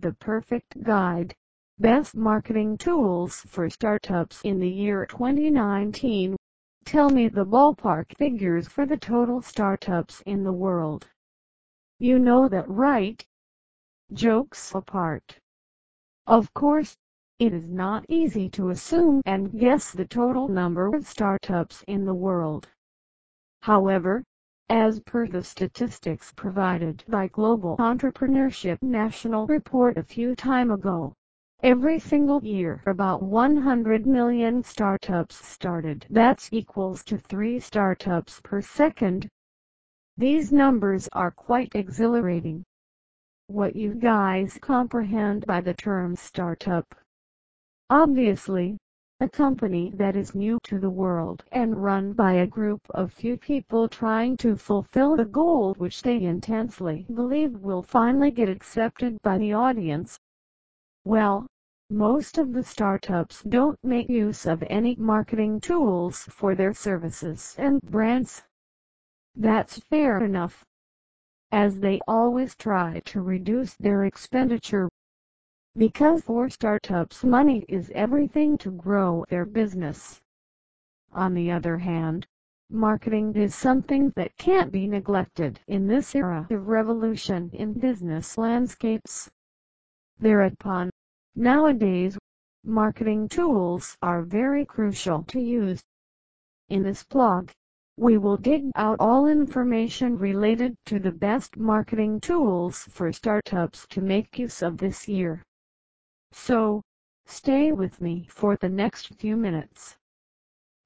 the perfect guide. Best marketing tools for startups in the year 2019. Tell me the ballpark figures for the total startups in the world. You know that right? Jokes apart. Of course, it is not easy to assume and guess the total number of startups in the world. However, as per the statistics provided by Global Entrepreneurship National Report a few time ago, every single year about 100 million startups started. That's equals to 3 startups per second. These numbers are quite exhilarating. What you guys comprehend by the term startup? Obviously, a company that is new to the world and run by a group of few people trying to fulfill the goal which they intensely believe will finally get accepted by the audience. Well, most of the startups don't make use of any marketing tools for their services and brands. That's fair enough, as they always try to reduce their expenditure because for startups money is everything to grow their business. On the other hand, marketing is something that can't be neglected in this era of revolution in business landscapes. Thereupon, nowadays, marketing tools are very crucial to use. In this blog, we will dig out all information related to the best marketing tools for startups to make use of this year. So, stay with me for the next few minutes.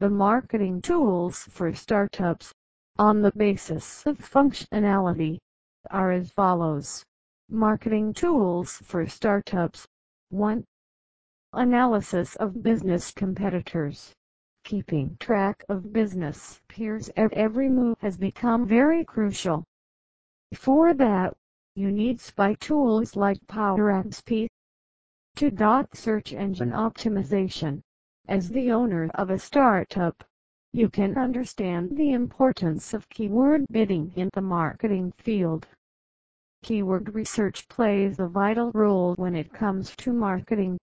The marketing tools for startups, on the basis of functionality, are as follows. Marketing tools for startups. 1. Analysis of business competitors. Keeping track of business peers at every move has become very crucial. For that, you need spy tools like PowerAdSpy, to dot search engine optimization. As the owner of a startup, you can understand the importance of keyword bidding in the marketing field. Keyword research plays a vital role when it comes to marketing.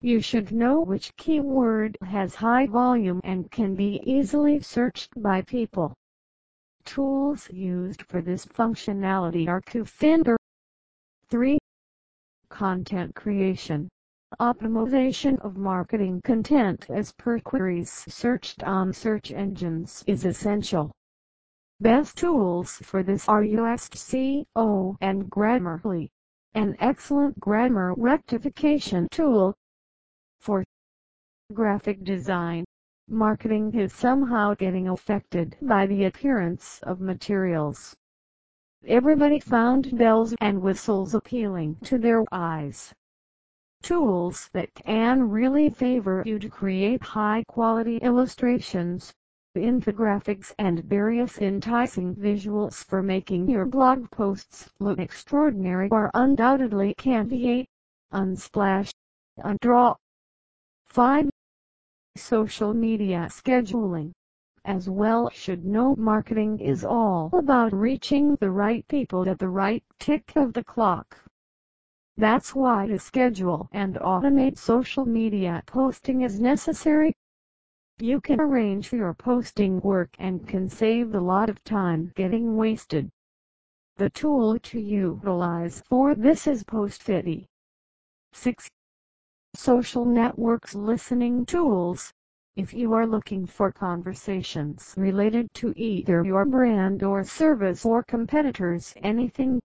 You should know which keyword has high volume and can be easily searched by people. Tools used for this functionality are KWFinder. 3 content creation. Optimization of marketing content as per queries searched on search engines is essential. Best tools for this are Yoast SEO and Grammarly, an excellent grammar rectification tool. For graphic design, marketing is somehow getting affected by the appearance of materials. Everybody found bells and whistles appealing to their eyes. Tools that can really favor you to create high-quality illustrations, infographics and various enticing visuals for making your blog posts look extraordinary are undoubtedly Canva, Unsplash, Undraw. 5. Social media scheduling as well should know marketing is all about reaching the right people at the right tick of the clock. That's why to schedule and automate social media posting is necessary. You can arrange your posting work and can save a lot of time getting wasted. The tool to utilize for this is Postfity. 6. Social networks listening tools if you are looking for conversations related to either your brand or service or competitors anything,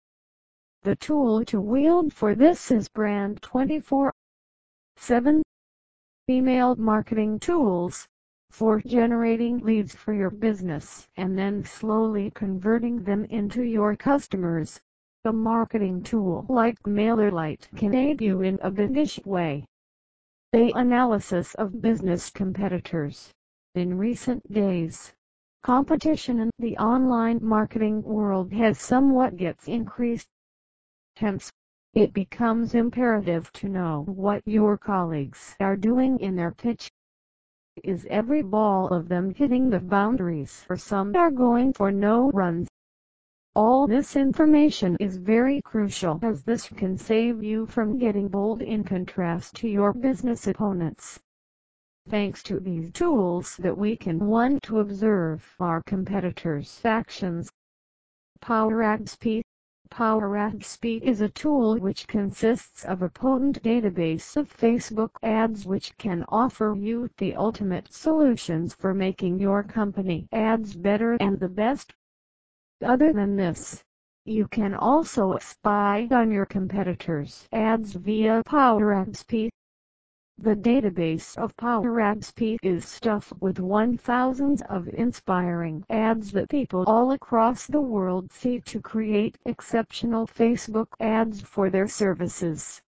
the tool to wield for this is Brand 24. 7. Email marketing tools for generating leads for your business and then slowly converting them into your customers. A marketing tool like MailerLite can aid you in a biggish way. A analysis of business competitors. In recent days, competition in the online marketing world has somewhat gets increased. Hence, it becomes imperative to know what your colleagues are doing in their pitch. Is every ball of them hitting the boundaries or some are going for no runs? All this information is very crucial as this can save you from getting bold in contrast to your business opponents. Thanks to these tools that we can one to observe our competitors' actions. Power Speed PowerAdSpy is a tool which consists of a potent database of Facebook ads which can offer you the ultimate solutions for making your company ads better and the best. Other than this, you can also spy on your competitors' ads via PowerAdSpy. The database of PowerAdSpy is stuffed with one thousands of inspiring ads that people all across the world see to create exceptional Facebook ads for their services.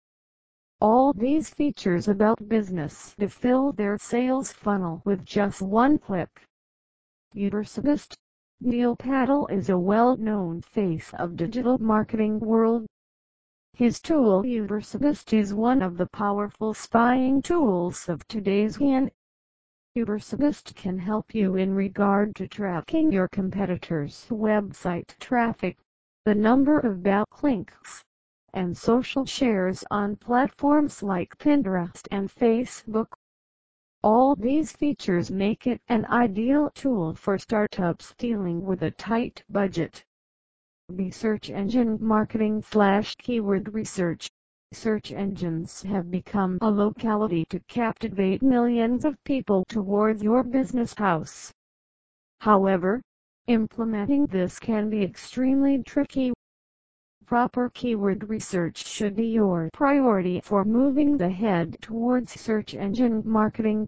All these features about business to fill their sales funnel with just one click. Ubersuggest Neil Patel is a well-known face of digital marketing world his tool Ubersuggest is one of the powerful spying tools of today's hand. Ubersuggest can help you in regard to tracking your competitors' website traffic, the number of backlinks, and social shares on platforms like Pinterest and Facebook. All these features make it an ideal tool for startups dealing with a tight budget. The search engine marketing slash keyword research. Search engines have become a locality to captivate millions of people towards your business house. However, implementing this can be extremely tricky. Proper keyword research should be your priority for moving the head towards search engine marketing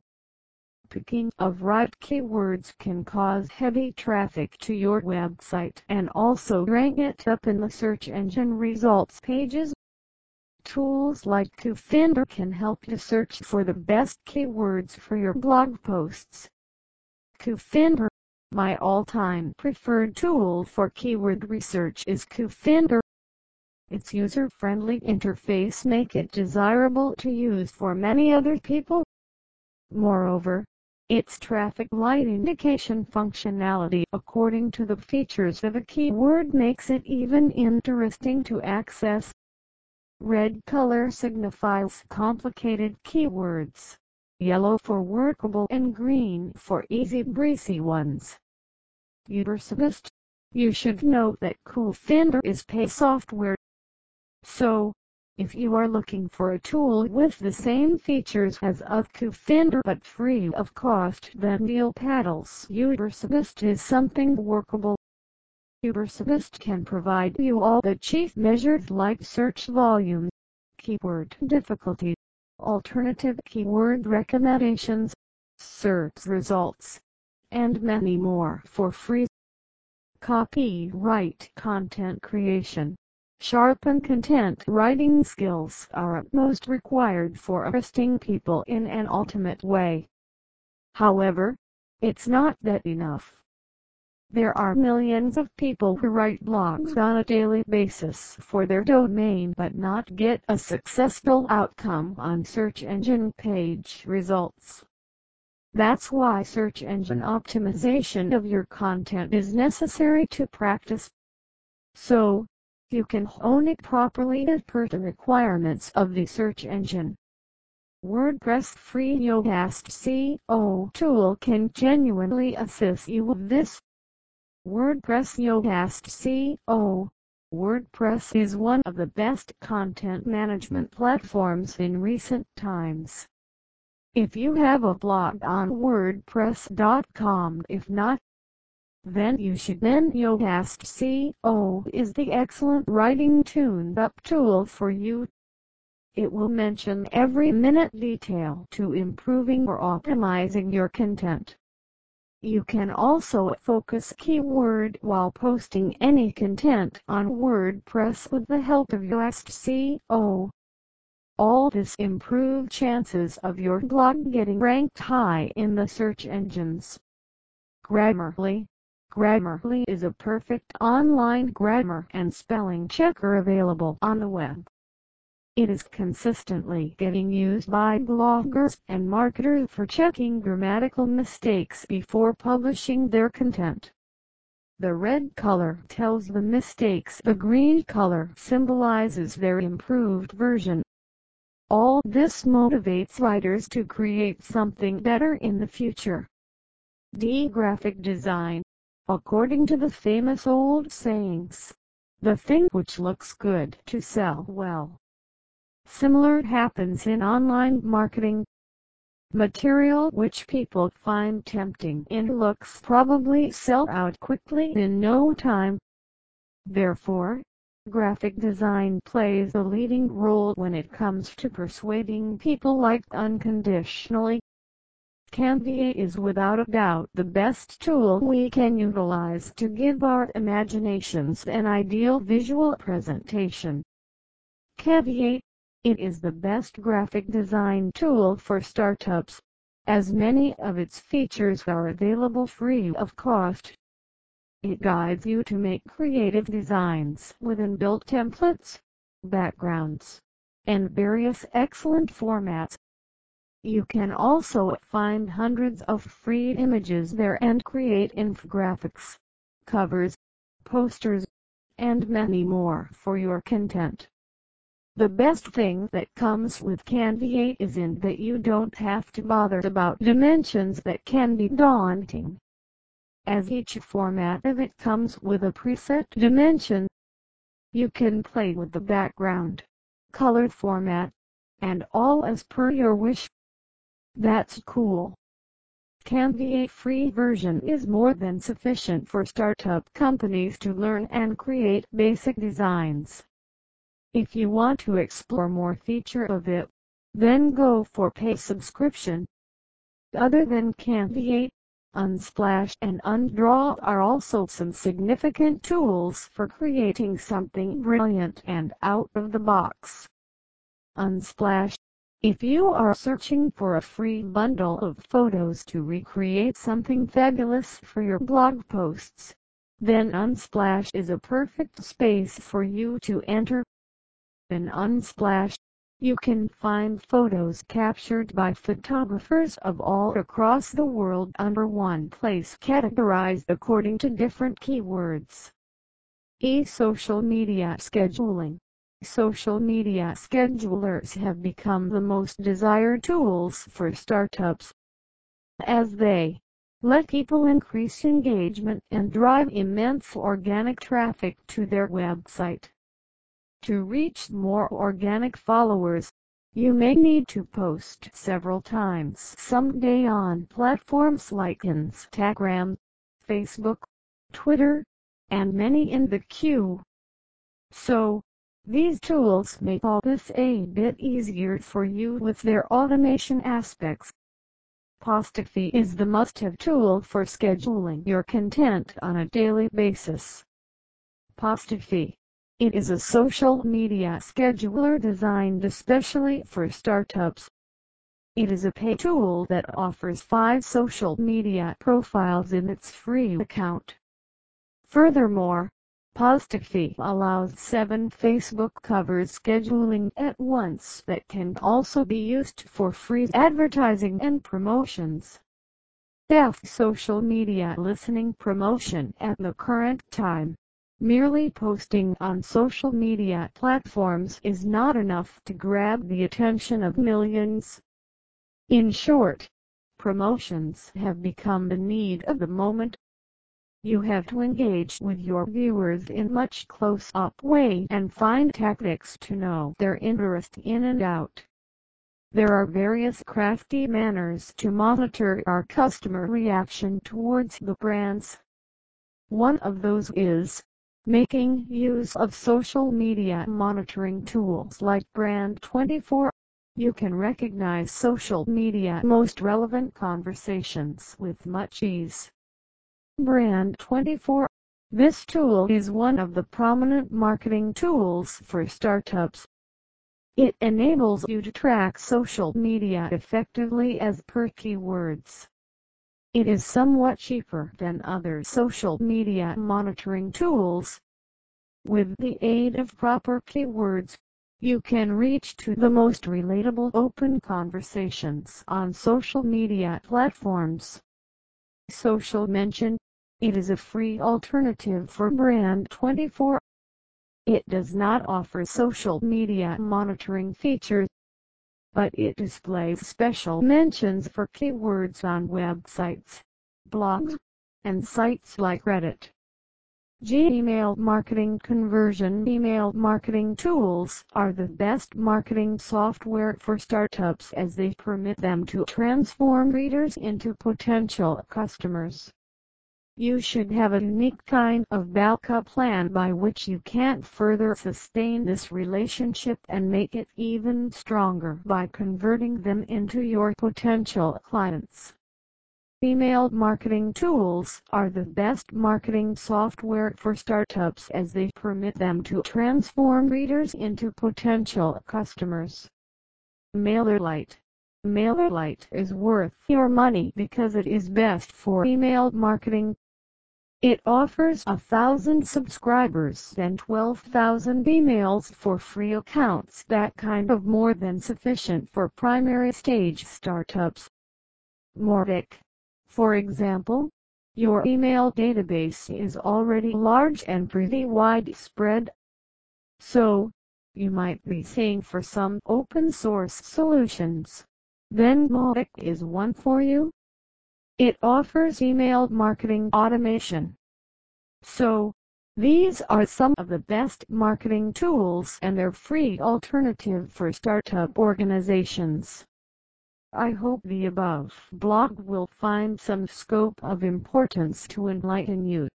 picking of right keywords can cause heavy traffic to your website and also rank it up in the search engine results pages. Tools like KWFinder can help you search for the best keywords for your blog posts. KWFinder, my all-time preferred tool for keyword research is KWFinder. Its user-friendly interface make it desirable to use for many other people. Moreover, its traffic light indication functionality according to the features of a keyword makes it even interesting to access. Red color signifies complicated keywords, yellow for workable and green for easy breezy ones. Ubersuggest. You should note that KWFinder is pay software. So, if you are looking for a tool with the same features as of KWFinder but free of cost then Neil Patel's Ubersuggest is something workable. Ubersuggest can provide you all the chief measures like search volume, keyword difficulty, alternative keyword recommendations, search results, and many more for free. Copyright content creation Sharpen content writing skills are most required for arresting people in an ultimate way. However, it's not that enough. There are millions of people who write blogs on a daily basis for their domain but not get a successful outcome on search engine page results. That's why search engine optimization of your content is necessary to practice. So, you can hone it properly as per the requirements of the search engine. WordPress free Yoast SEO tool can genuinely assist you with this. WordPress Yoast SEO WordPress is one of the best content management platforms in recent times. If you have a blog on WordPress.com if not, then you should then Yoast SEO oh, is the excellent writing tuned-up tool for you. It will mention every minute detail to improving or optimizing your content. You can also focus keyword while posting any content on WordPress with the help of Yoast SEO. Oh. All this improve chances of your blog getting ranked high in the search engines. Grammarly Grammarly is a perfect online grammar and spelling checker available on the web. It is consistently getting used by bloggers and marketers for checking grammatical mistakes before publishing their content. The red color tells the mistakes. The green color symbolizes their improved version. All this motivates writers to create something better in the future. D. Graphic design. According to the famous old sayings, the thing which looks good to sell well. Similar happens in online marketing. Material which people find tempting in looks probably sell out quickly in no time. Therefore, graphic design plays a leading role when it comes to persuading people like unconditionally. Canva is without a doubt the best tool we can utilize to give our imaginations an ideal visual presentation. Canva it is the best graphic design tool for startups, as many of its features are available free of cost. It guides you to make creative designs with inbuilt templates, backgrounds, and various excellent formats. You can also find hundreds of free images there and create infographics, covers, posters, and many more for your content. The best thing that comes with Canva is in that you don't have to bother about dimensions that can be daunting. As each format of it comes with a preset dimension, you can play with the background, color format, and all as per your wish. That's cool. Canva free version is more than sufficient for startup companies to learn and create basic designs. If you want to explore more feature of it, then go for pay subscription. Other than Canva, Unsplash and Undraw are also some significant tools for creating something brilliant and out of the box. Unsplash If you are searching for a free bundle of photos to recreate something fabulous for your blog posts, then Unsplash is a perfect space for you to enter in Unsplash, you can find photos captured by photographers of all across the world under one place categorized according to different keywords. E-social media scheduling Social media schedulers have become the most desired tools for startups, as they let people increase engagement and drive immense organic traffic to their website. To reach more organic followers, you may need to post several times someday on platforms like Instagram, Facebook, Twitter, and many in the queue. So, these tools make all this a bit easier for you with their automation aspects. Postfity is the must-have tool for scheduling your content on a daily basis. Postfity it is a social media scheduler designed especially for startups. It is a pay tool that offers 5 social media profiles in its free account. Furthermore, Postfity allows 7 Facebook covers scheduling at once that can also be used for free advertising and promotions. F social media listening promotion at the current time Merely posting on social media platforms is not enough to grab the attention of millions. In short, promotions have become the need of the moment. You have to engage with your viewers in much close-up way and find tactics to know their interest in and out. There are various crafty manners to monitor our customer reaction towards the brands. One of those is making use of social media monitoring tools like Brand24. You can recognize social media most relevant conversations with much ease. Brand24 This tool is one of the prominent marketing tools for startups. It enables you to track social media effectively as per keywords. It is somewhat cheaper than other social media monitoring tools. With the aid of proper keywords, you can reach to the most relatable open conversations on social media platforms. Social mention It is a free alternative for Brand24. It does not offer social media monitoring features, but it displays special mentions for keywords on websites, blogs, and sites like Reddit. Gmail marketing conversion email marketing tools are the best marketing software for startups as they permit them to transform readers into potential customers. You should have a unique kind of backup plan by which you can further sustain this relationship and make it even stronger by converting them into your potential clients. Email marketing tools are the best marketing software for startups as they permit them to transform readers into potential customers. MailerLite MailerLite is worth your money because it is best for email marketing. It offers a thousand subscribers and 12,000 emails for free accounts that kind of more than sufficient for primary stage startups. Mautic for example, your email database is already large and pretty widespread. So, you might be seeing for some open source solutions. Then Mautic is one for you. It offers email marketing automation. So, these are some of the best marketing tools and their free alternative for startup organizations. I hope the above blog will find some scope of importance to enlighten you.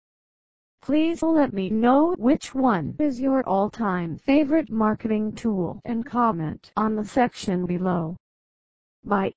Please let me know which one is your all-time favorite marketing tool and comment on the section below. Bye.